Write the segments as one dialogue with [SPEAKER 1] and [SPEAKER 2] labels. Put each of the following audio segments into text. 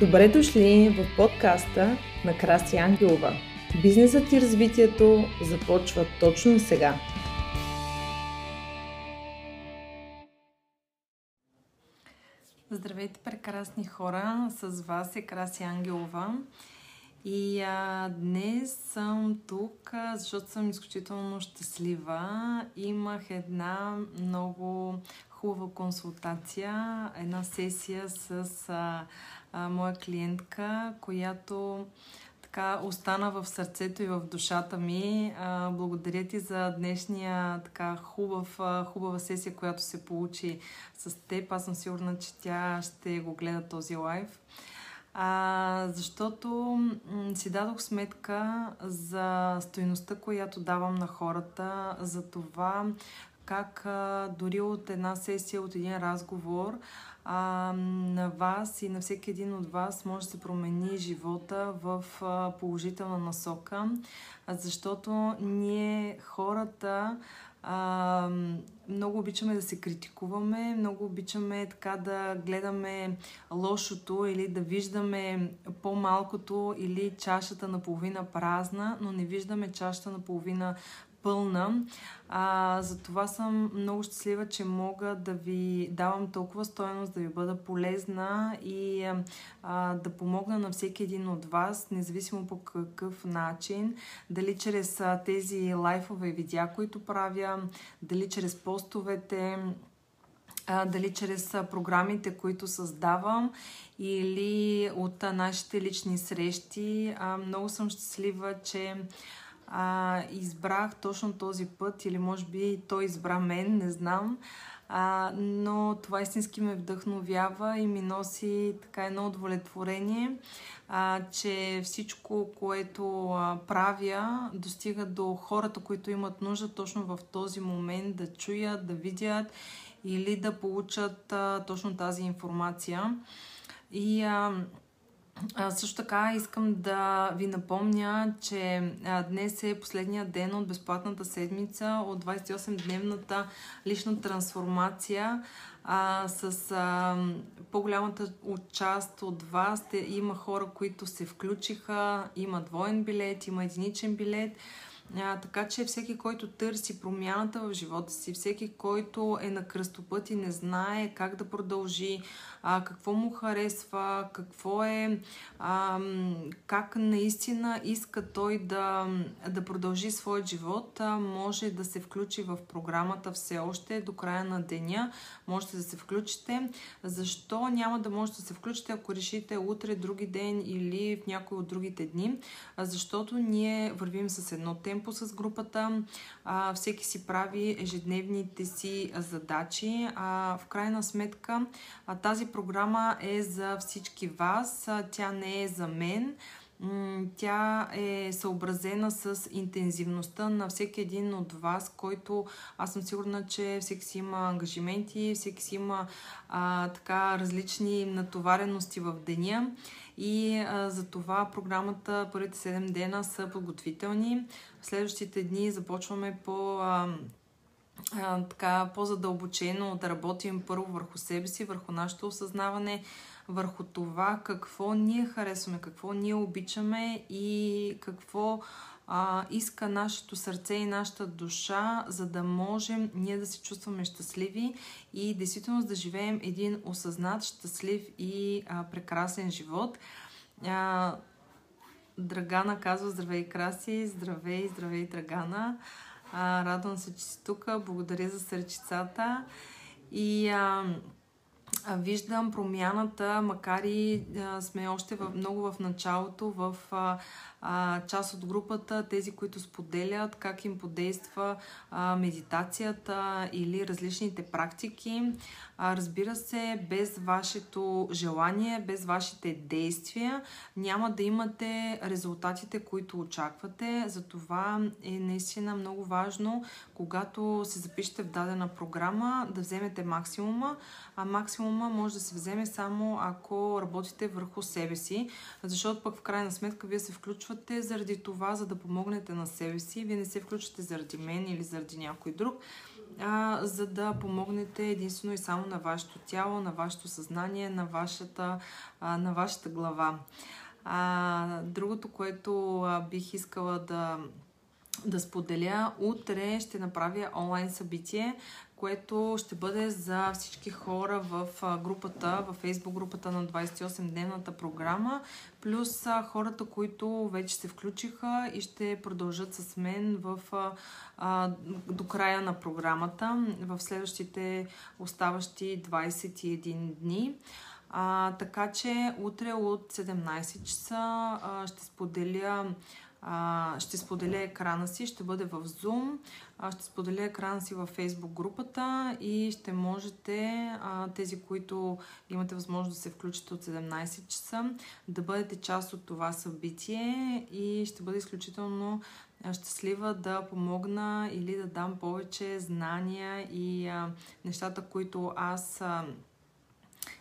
[SPEAKER 1] Добре дошли в подкаста на Краси Ангелова. Бизнесът и развитието започва точно сега. Здравейте, прекрасни хора! С вас е Краси Ангелова. И а, днес съм тук, защото съм изключително щастлива. Имах една много хубава консултация, една сесия с а, а, моя клиентка, която така остана в сърцето и в душата ми. А, благодаря ти за днешния така хубав, хубава сесия, която се получи с теб. Аз съм сигурна, че тя ще го гледа този лайв. А, защото м- си дадох сметка за стоеността, която давам на хората, за това как а, дори от една сесия, от един разговор, а, на вас и на всеки един от вас може да се промени живота в а, положителна насока, защото ние хората а, много обичаме да се критикуваме, много обичаме така да гледаме лошото или да виждаме по-малкото или чашата наполовина празна, но не виждаме чашата наполовина пълна. А, затова съм много щастлива, че мога да ви давам толкова стоеност, да ви бъда полезна и а, да помогна на всеки един от вас, независимо по какъв начин. Дали чрез а, тези лайфове видеа, които правя, дали чрез постовете, а, дали чрез а, програмите, които създавам или от а, нашите лични срещи. Много съм щастлива, че а, избрах точно този път или може би той избра мен, не знам. А, но това истински ме вдъхновява и ми носи така едно удовлетворение, а, че всичко, което а, правя, достига до хората, които имат нужда точно в този момент да чуят, да видят или да получат а, точно тази информация. И а, а, също така искам да ви напомня, че а, днес е последния ден от безплатната седмица от 28-дневната лична трансформация. А, с а, по-голямата част от вас те, има хора, които се включиха, има двоен билет, има единичен билет. А, така че всеки, който търси промяната в живота си, всеки, който е на кръстопът и не знае как да продължи, а, какво му харесва, какво е, а, как наистина иска той да, да продължи своят живот, а, може да се включи в програмата все още до края на деня. Можете да се включите. Защо няма да можете да се включите, ако решите утре, други ден или в някой от другите дни? А, защото ние вървим с едно темпо с групата, а, всеки си прави ежедневните си задачи. А, в крайна сметка а, тази програма е за всички вас, тя не е за мен. Тя е съобразена с интензивността на всеки един от вас, който аз съм сигурна, че всеки си има ангажименти, всеки си има а, така различни натоварености в деня. И а, за това програмата първите 7 дена са подготвителни. Следващите дни започваме по а, а, така по-задълбочено да работим първо върху себе си, върху нашето осъзнаване, върху това какво ние харесваме, какво ние обичаме и какво а, иска нашето сърце и нашата душа, за да можем ние да се чувстваме щастливи и действително да живеем един осъзнат, щастлив и а, прекрасен живот. А, Драгана казва здравей, Краси, здравей, здравей, Драгана. А, радвам се, че си тук. Благодаря за сърчицата. И а, виждам промяната, макар и а, сме още в, много в началото, в а, а, част от групата, тези, които споделят как им подейства а, медитацията или различните практики. А, разбира се, без вашето желание, без вашите действия няма да имате резултатите, които очаквате. Затова е наистина много важно, когато се запишете в дадена програма, да вземете максимума. А максимума може да се вземе само ако работите върху себе си, защото пък в крайна сметка вие се включвате заради това, за да помогнете на себе си. Вие не се включвате заради мен или заради някой друг а, за да помогнете единствено и само на вашето тяло, на вашето съзнание, на вашата, а, на вашата глава. А, другото, което а, бих искала да, да споделя, утре ще направя онлайн събитие, което ще бъде за всички хора в групата, в Facebook групата на 28-дневната програма, плюс хората, които вече се включиха и ще продължат с мен в, до края на програмата в следващите оставащи 21 дни. А, така че утре от 17 часа а, ще споделя ще споделя екрана си, ще бъде в Zoom, ще споделя екрана си във Facebook групата и ще можете, тези, които имате възможност да се включите от 17 часа, да бъдете част от това събитие и ще бъде изключително щастлива да помогна или да дам повече знания и нещата, които аз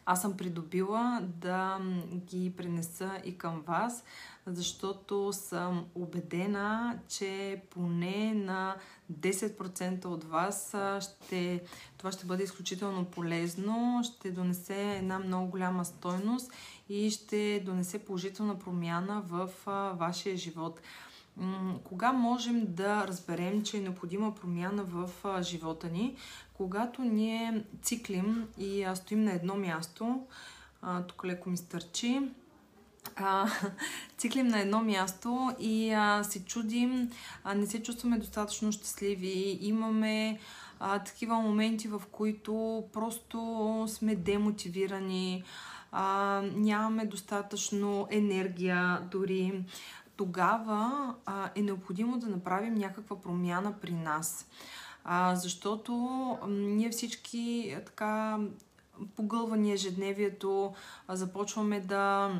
[SPEAKER 1] аз съм придобила да ги пренеса и към вас, защото съм убедена, че поне на 10% от вас ще, това ще бъде изключително полезно, ще донесе една много голяма стойност и ще донесе положителна промяна в вашия живот. Кога можем да разберем, че е необходима промяна в живота ни? Когато ние циклим и стоим на едно място, тук леко ми стърчи, циклим на едно място и се чудим, не се чувстваме достатъчно щастливи, имаме такива моменти, в които просто сме демотивирани, а, нямаме достатъчно енергия дори. Тогава а, е необходимо да направим някаква промяна при нас. А, защото а, ние всички а, така погълвани ежедневието, а, започваме да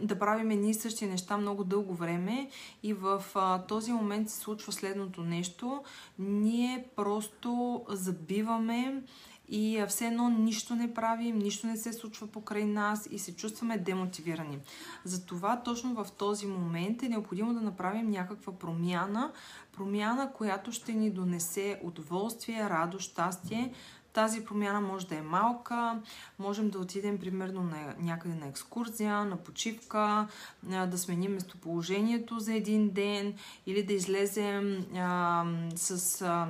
[SPEAKER 1] да правим едни и същи неща много дълго време и в а, този момент се случва следното нещо. Ние просто забиваме и все едно нищо не правим, нищо не се случва покрай нас и се чувстваме демотивирани. Затова точно в този момент е необходимо да направим някаква промяна, промяна, която ще ни донесе удоволствие, радост, щастие, тази промяна може да е малка, можем да отидем примерно на, някъде на екскурзия, на почивка, да сменим местоположението за един ден или да излезем а, с... А,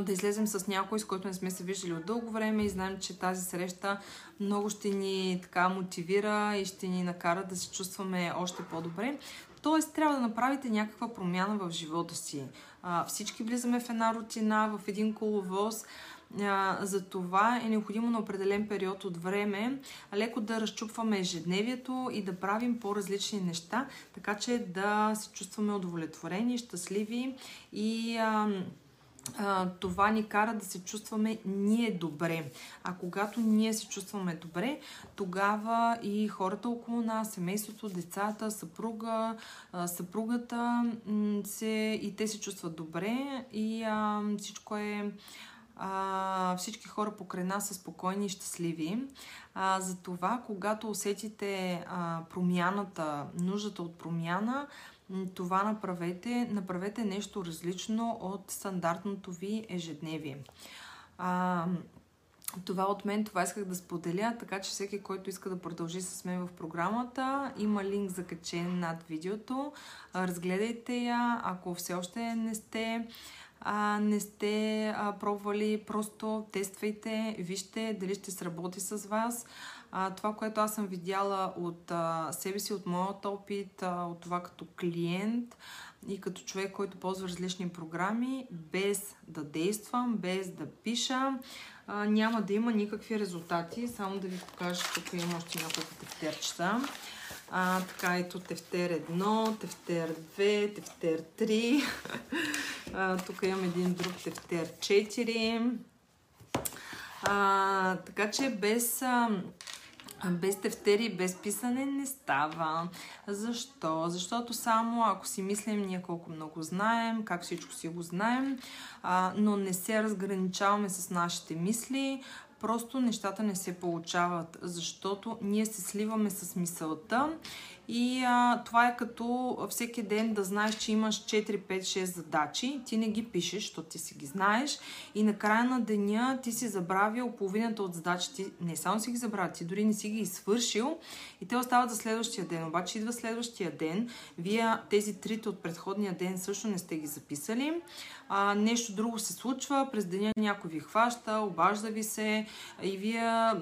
[SPEAKER 1] да излезем с някой, с който не сме се виждали от дълго време и знаем, че тази среща много ще ни така мотивира и ще ни накара да се чувстваме още по-добре. Тоест, трябва да направите някаква промяна в живота си. А, всички влизаме в една рутина, в един коловоз. За това е необходимо на определен период от време леко да разчупваме ежедневието и да правим по-различни неща, така че да се чувстваме удовлетворени, щастливи и а, това ни кара да се чувстваме ние добре. А когато ние се чувстваме добре, тогава и хората около нас, семейството, децата, съпруга, съпругата се, и те се чувстват добре и а, всичко е а, всички хора покрай нас са спокойни и щастливи. А, затова, когато усетите а, промяната, нуждата от промяна, това направете, направете нещо различно от стандартното ви ежедневие. А, това от мен, това исках да споделя, така че всеки, който иска да продължи с мен в програмата, има линк закачен над видеото. Разгледайте я, ако все още не сте а, не сте а, пробвали, просто тествайте, вижте дали ще сработи с вас. Това, което аз съм видяла от а, себе си, от моят опит, а, от това като клиент и като човек, който ползва различни програми, без да действам, без да пиша, а, няма да има никакви резултати. Само да ви покажа, тук има още няколко тефтерчета. А, така, ето тефтер 1, тефтер 2, тефтер 3. а, тук имам един друг тефтер 4. А, така че без... А, без тефтери, без писане не става. Защо? Защото само ако си мислим ние колко много знаем, как всичко си го знаем, а, но не се разграничаваме с нашите мисли, просто нещата не се получават, защото ние се сливаме с мисълта И а, това е като всеки ден да знаеш, че имаш 4, 5, 6 задачи. Ти не ги пишеш, защото ти си ги знаеш. И на края на деня ти си забравил половината от задачите. Не само си ги забравил, ти дори не си ги свършил. И те остават за следващия ден. Обаче идва следващия ден. Вие тези трите от предходния ден също не сте ги записали а, нещо друго се случва, през деня някой ви хваща, обажда ви се и вие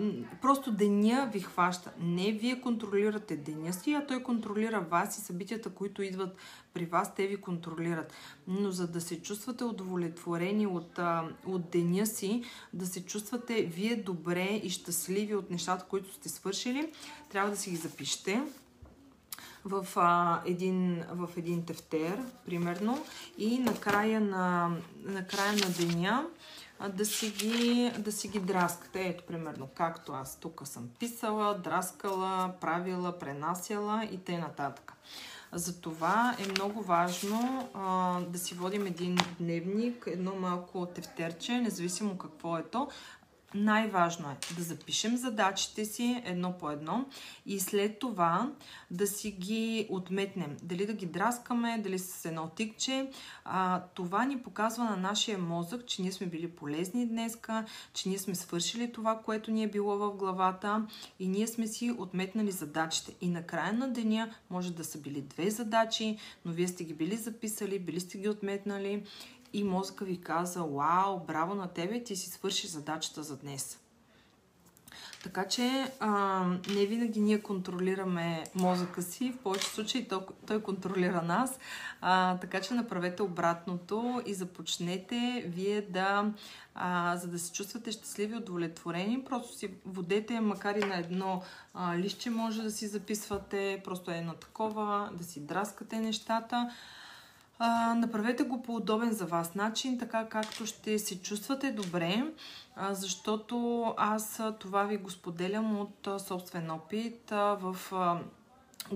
[SPEAKER 1] просто деня ви хваща. Не вие контролирате деня си, а той контролира вас и събитията, които идват при вас, те ви контролират. Но за да се чувствате удовлетворени от, от деня си, да се чувствате вие добре и щастливи от нещата, които сте свършили, трябва да си ги запишете в, а, един, в един тефтер, примерно, и накрая на, накрая на деня да, си ги, да си ги драскате. Ето, примерно, както аз тук съм писала, драскала, правила, пренасяла и т.н. Затова е много важно а, да си водим един дневник, едно малко тефтерче, независимо какво е то, най-важно е да запишем задачите си едно по едно и след това да си ги отметнем. Дали да ги драскаме, дали с едно тикче. А, това ни показва на нашия мозък, че ние сме били полезни днеска, че ние сме свършили това, което ни е било в главата и ние сме си отметнали задачите. И на края на деня може да са били две задачи, но вие сте ги били записали, били сте ги отметнали и мозъка ви каза, вау, браво на тебе, ти си свърши задачата за днес. Така че а, не винаги ние контролираме мозъка си, в повече случаи той, той контролира нас. А, така че направете обратното и започнете вие да, а, за да се чувствате щастливи, удовлетворени, просто си водете, макар и на едно а, лище може да си записвате, просто е на такова, да си драскате нещата. А, направете го по удобен за вас начин, така както ще се чувствате добре, а, защото аз това ви го споделям от а, собствен опит а, в а,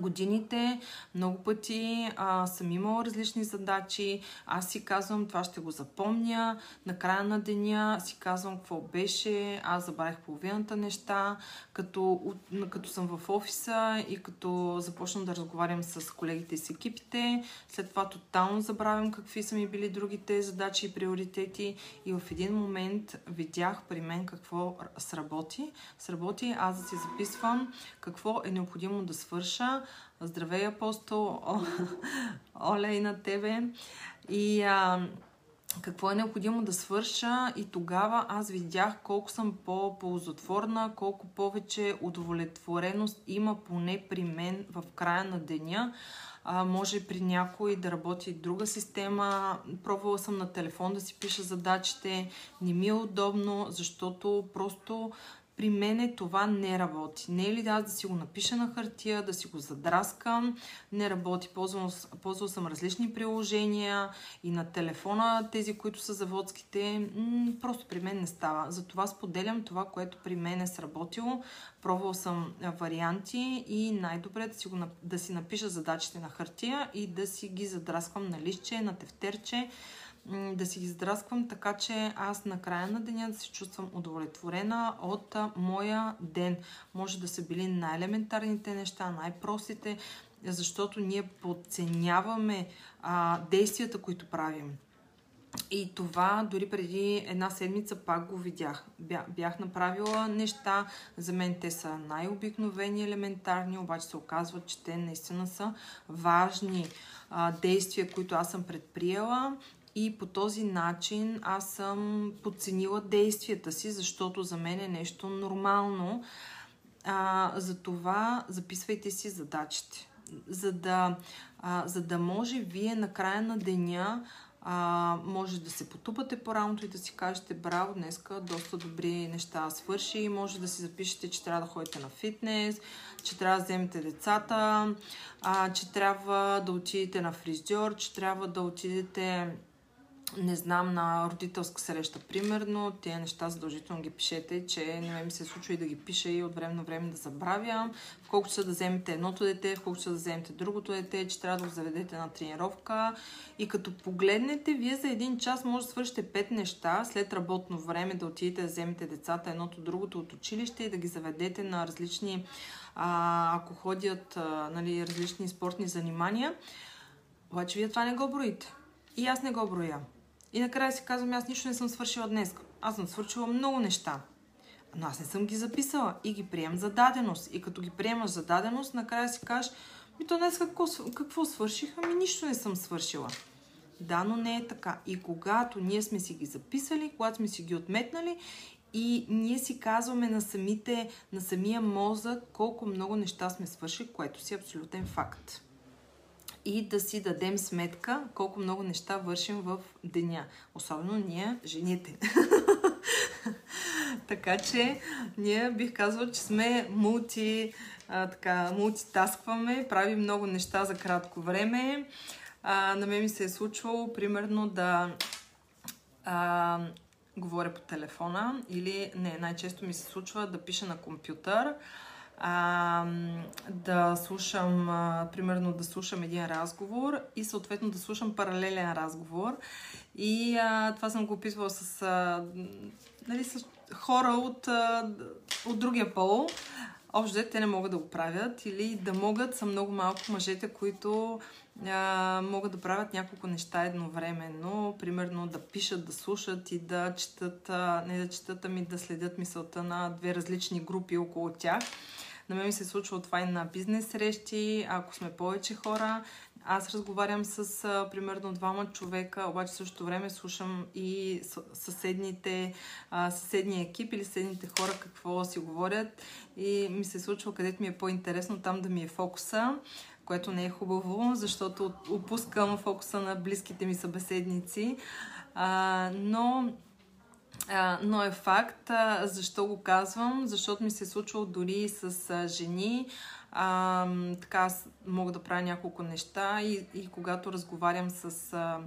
[SPEAKER 1] годините много пъти а, съм имала различни задачи. Аз си казвам, това ще го запомня. На края на деня си казвам какво беше. Аз забравих половината неща. Като, като съм в офиса и като започна да разговарям с колегите с екипите, след това тотално забравям какви са ми били другите задачи и приоритети. И в един момент видях при мен какво сработи. Сработи аз да си записвам какво е необходимо да свърша Здравей, апостол! О, Оля и на тебе! И а, какво е необходимо да свърша и тогава аз видях колко съм по-ползотворна, колко повече удовлетвореност има поне при мен в края на деня. А, може при някой да работи друга система. Пробвала съм на телефон да си пиша задачите. Не ми е удобно, защото просто при мене това не работи. Не е ли аз да си го напиша на хартия, да си го задраскам? Не работи. Ползвал, ползвал съм различни приложения и на телефона, тези, които са заводските. М- просто при мен не става. Затова споделям това, което при мен е сработило. Пробвал съм варианти и най-добре да си, го, да си напиша задачите на хартия и да си ги задрасквам на листче, на тефтерче да си ги здрасквам, така че аз на края на деня да се чувствам удовлетворена от моя ден. Може да са били най-елементарните неща, най-простите, защото ние подценяваме а, действията, които правим. И това дори преди една седмица пак го видях. Бях направила неща, за мен те са най-обикновени, елементарни, обаче се оказва, че те наистина са важни а, действия, които аз съм предприела и по този начин аз съм подценила действията си, защото за мен е нещо нормално. А, затова записвайте си задачите. За да, а, за да може вие на края на деня а, може да се потупате по рамото и да си кажете браво, днеска доста добри неща свърши. Може да си запишете, че трябва да ходите на фитнес, че трябва да вземете децата, а, че трябва да отидете на фризьор, че трябва да отидете не знам, на родителска среща, примерно, тези неща задължително ги пишете, че не ми се случва и да ги пиша и от време на време да забравям. В колко часа да вземете едното дете, в колко часа да вземете другото дете, че трябва да го заведете на тренировка. И като погледнете, вие за един час може да свършите пет неща, след работно време да отидете да вземете децата едното, другото от училище и да ги заведете на различни, а, ако ходят а, нали, различни спортни занимания. Обаче вие това не го броите. И аз не го броя. И накрая си казвам, аз нищо не съм свършила днес. Аз съм свършила много неща. Но аз не съм ги записала и ги приемам за даденост. И като ги приемаш за даденост, накрая си кажеш, ми то днес какво, какво свърших? Ами нищо не съм свършила. Да, но не е така. И когато ние сме си ги записали, когато сме си ги отметнали и ние си казваме на, самите, на самия мозък колко много неща сме свършили, което си е абсолютен факт и да си дадем сметка колко много неща вършим в деня. Особено ние, жените. така че ние бих казала, че сме мулти, а, така, мултитаскваме, правим много неща за кратко време. А, на мен ми се е случвало, примерно, да а, говоря по телефона или не, най-често ми се случва да пиша на компютър а, да слушам, а, примерно да слушам един разговор и съответно да слушам паралелен разговор. И а, това съм го описвала с, а, нали, с хора от, а, от другия пол. Общо те не могат да го правят или да могат, са много малко мъжете, които а, могат да правят няколко неща едновременно. Примерно да пишат, да слушат и да четат, а, не да четат, ами да следят мисълта на две различни групи около тях. На мен ми се случва това и на бизнес срещи, ако сме повече хора. Аз разговарям с а, примерно двама човека, обаче в същото време слушам и съседните, а, съседния екип или съседните хора какво си говорят и ми се случва където ми е по-интересно там да ми е фокуса което не е хубаво, защото опускам фокуса на близките ми събеседници. А, но но е факт. Защо го казвам? Защото ми се е случвало дори с жени. А, така мога да правя няколко неща и, и когато разговарям с, а,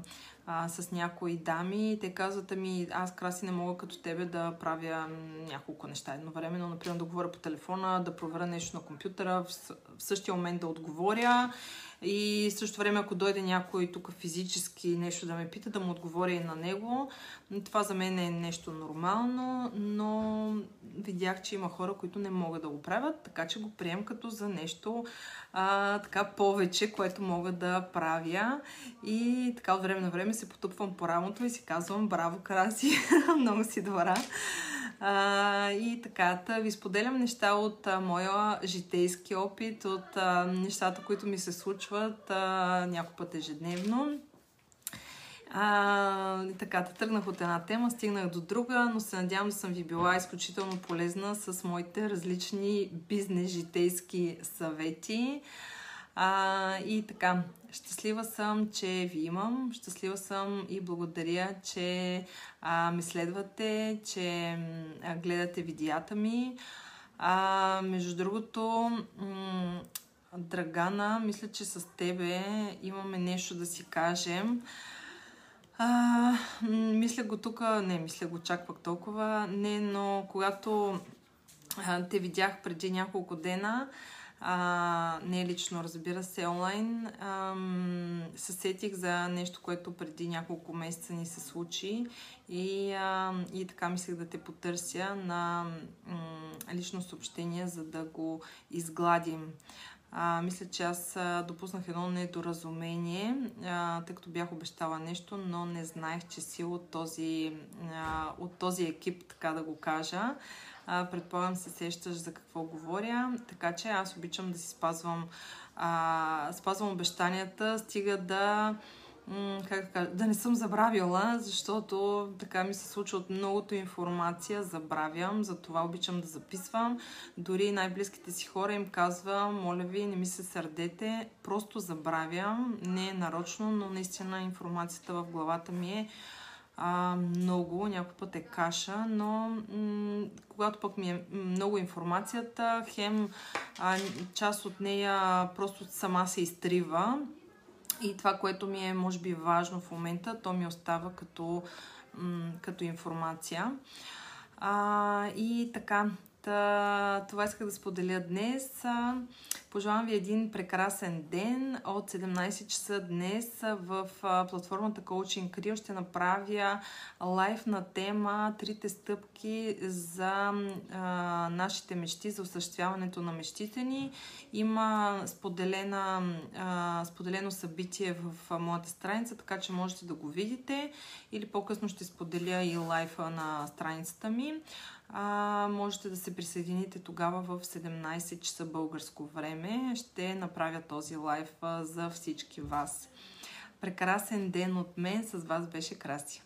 [SPEAKER 1] а, с някои дами, те казват, ами аз краси не мога като тебе да правя няколко неща едновременно, например да говоря по телефона, да проверя нещо на компютъра, в, в същия момент да отговоря и също време, ако дойде някой тук физически нещо да ме пита, да му отговоря и на него. Това за мен е нещо нормално, но видях, че има хора, които не могат да го правят, така че го прием като за нещо а, така повече, което мога да правя. И така от време на време се потъпвам по рамото и си казвам браво, Краси, много си добра. А, и така, да ви споделям неща от а, моя житейски опит, от а, нещата, които ми се случват а, път ежедневно. А, така, да тръгнах от една тема, стигнах до друга, но се надявам да съм ви била изключително полезна с моите различни бизнес-житейски съвети. А, и така, щастлива съм, че ви имам. Щастлива съм и благодаря, че а, ме следвате, че а, гледате видеята ми. А, между другото, м- Драгана, мисля, че с тебе имаме нещо да си кажем. А, мисля го тук, не, мисля го чак пък толкова, не, но когато а, те видях преди няколко дена, а, не лично, разбира се, онлайн, се сетих за нещо, което преди няколко месеца ни се случи и, а, и така мислех да те потърся на м, лично съобщение, за да го изгладим. А, мисля, че аз допуснах едно недоразумение, а, тъй като бях обещала нещо, но не знаех, че си от този, а, от този екип, така да го кажа. Предполагам се сещаш за какво говоря, така че аз обичам да си спазвам, а, спазвам обещанията, стига да как да, кажа, да не съм забравила, защото така ми се случва от многото информация, забравям, затова обичам да записвам. Дори най-близките си хора им казвам, моля ви, не ми се сърдете, просто забравям, не е нарочно, но наистина информацията в главата ми е а, много, някой път е каша, но м- когато пък ми е много информацията, хем а, част от нея просто сама се изтрива, И това, което ми е, може би, важно в момента, то ми остава като, м- като информация. А, и така, Това исках да споделя днес. Пожелавам ви един прекрасен ден. От 17 часа днес в платформата Coaching Crew ще направя лайф на тема Трите стъпки за а, нашите мечти, за осъществяването на мечтите ни. Има споделена, а, споделено събитие в моята страница, така че можете да го видите. Или по-късно ще споделя и лайфа на страницата ми а, можете да се присъедините тогава в 17 часа българско време. Ще направя този лайф за всички вас. Прекрасен ден от мен. С вас беше Краси.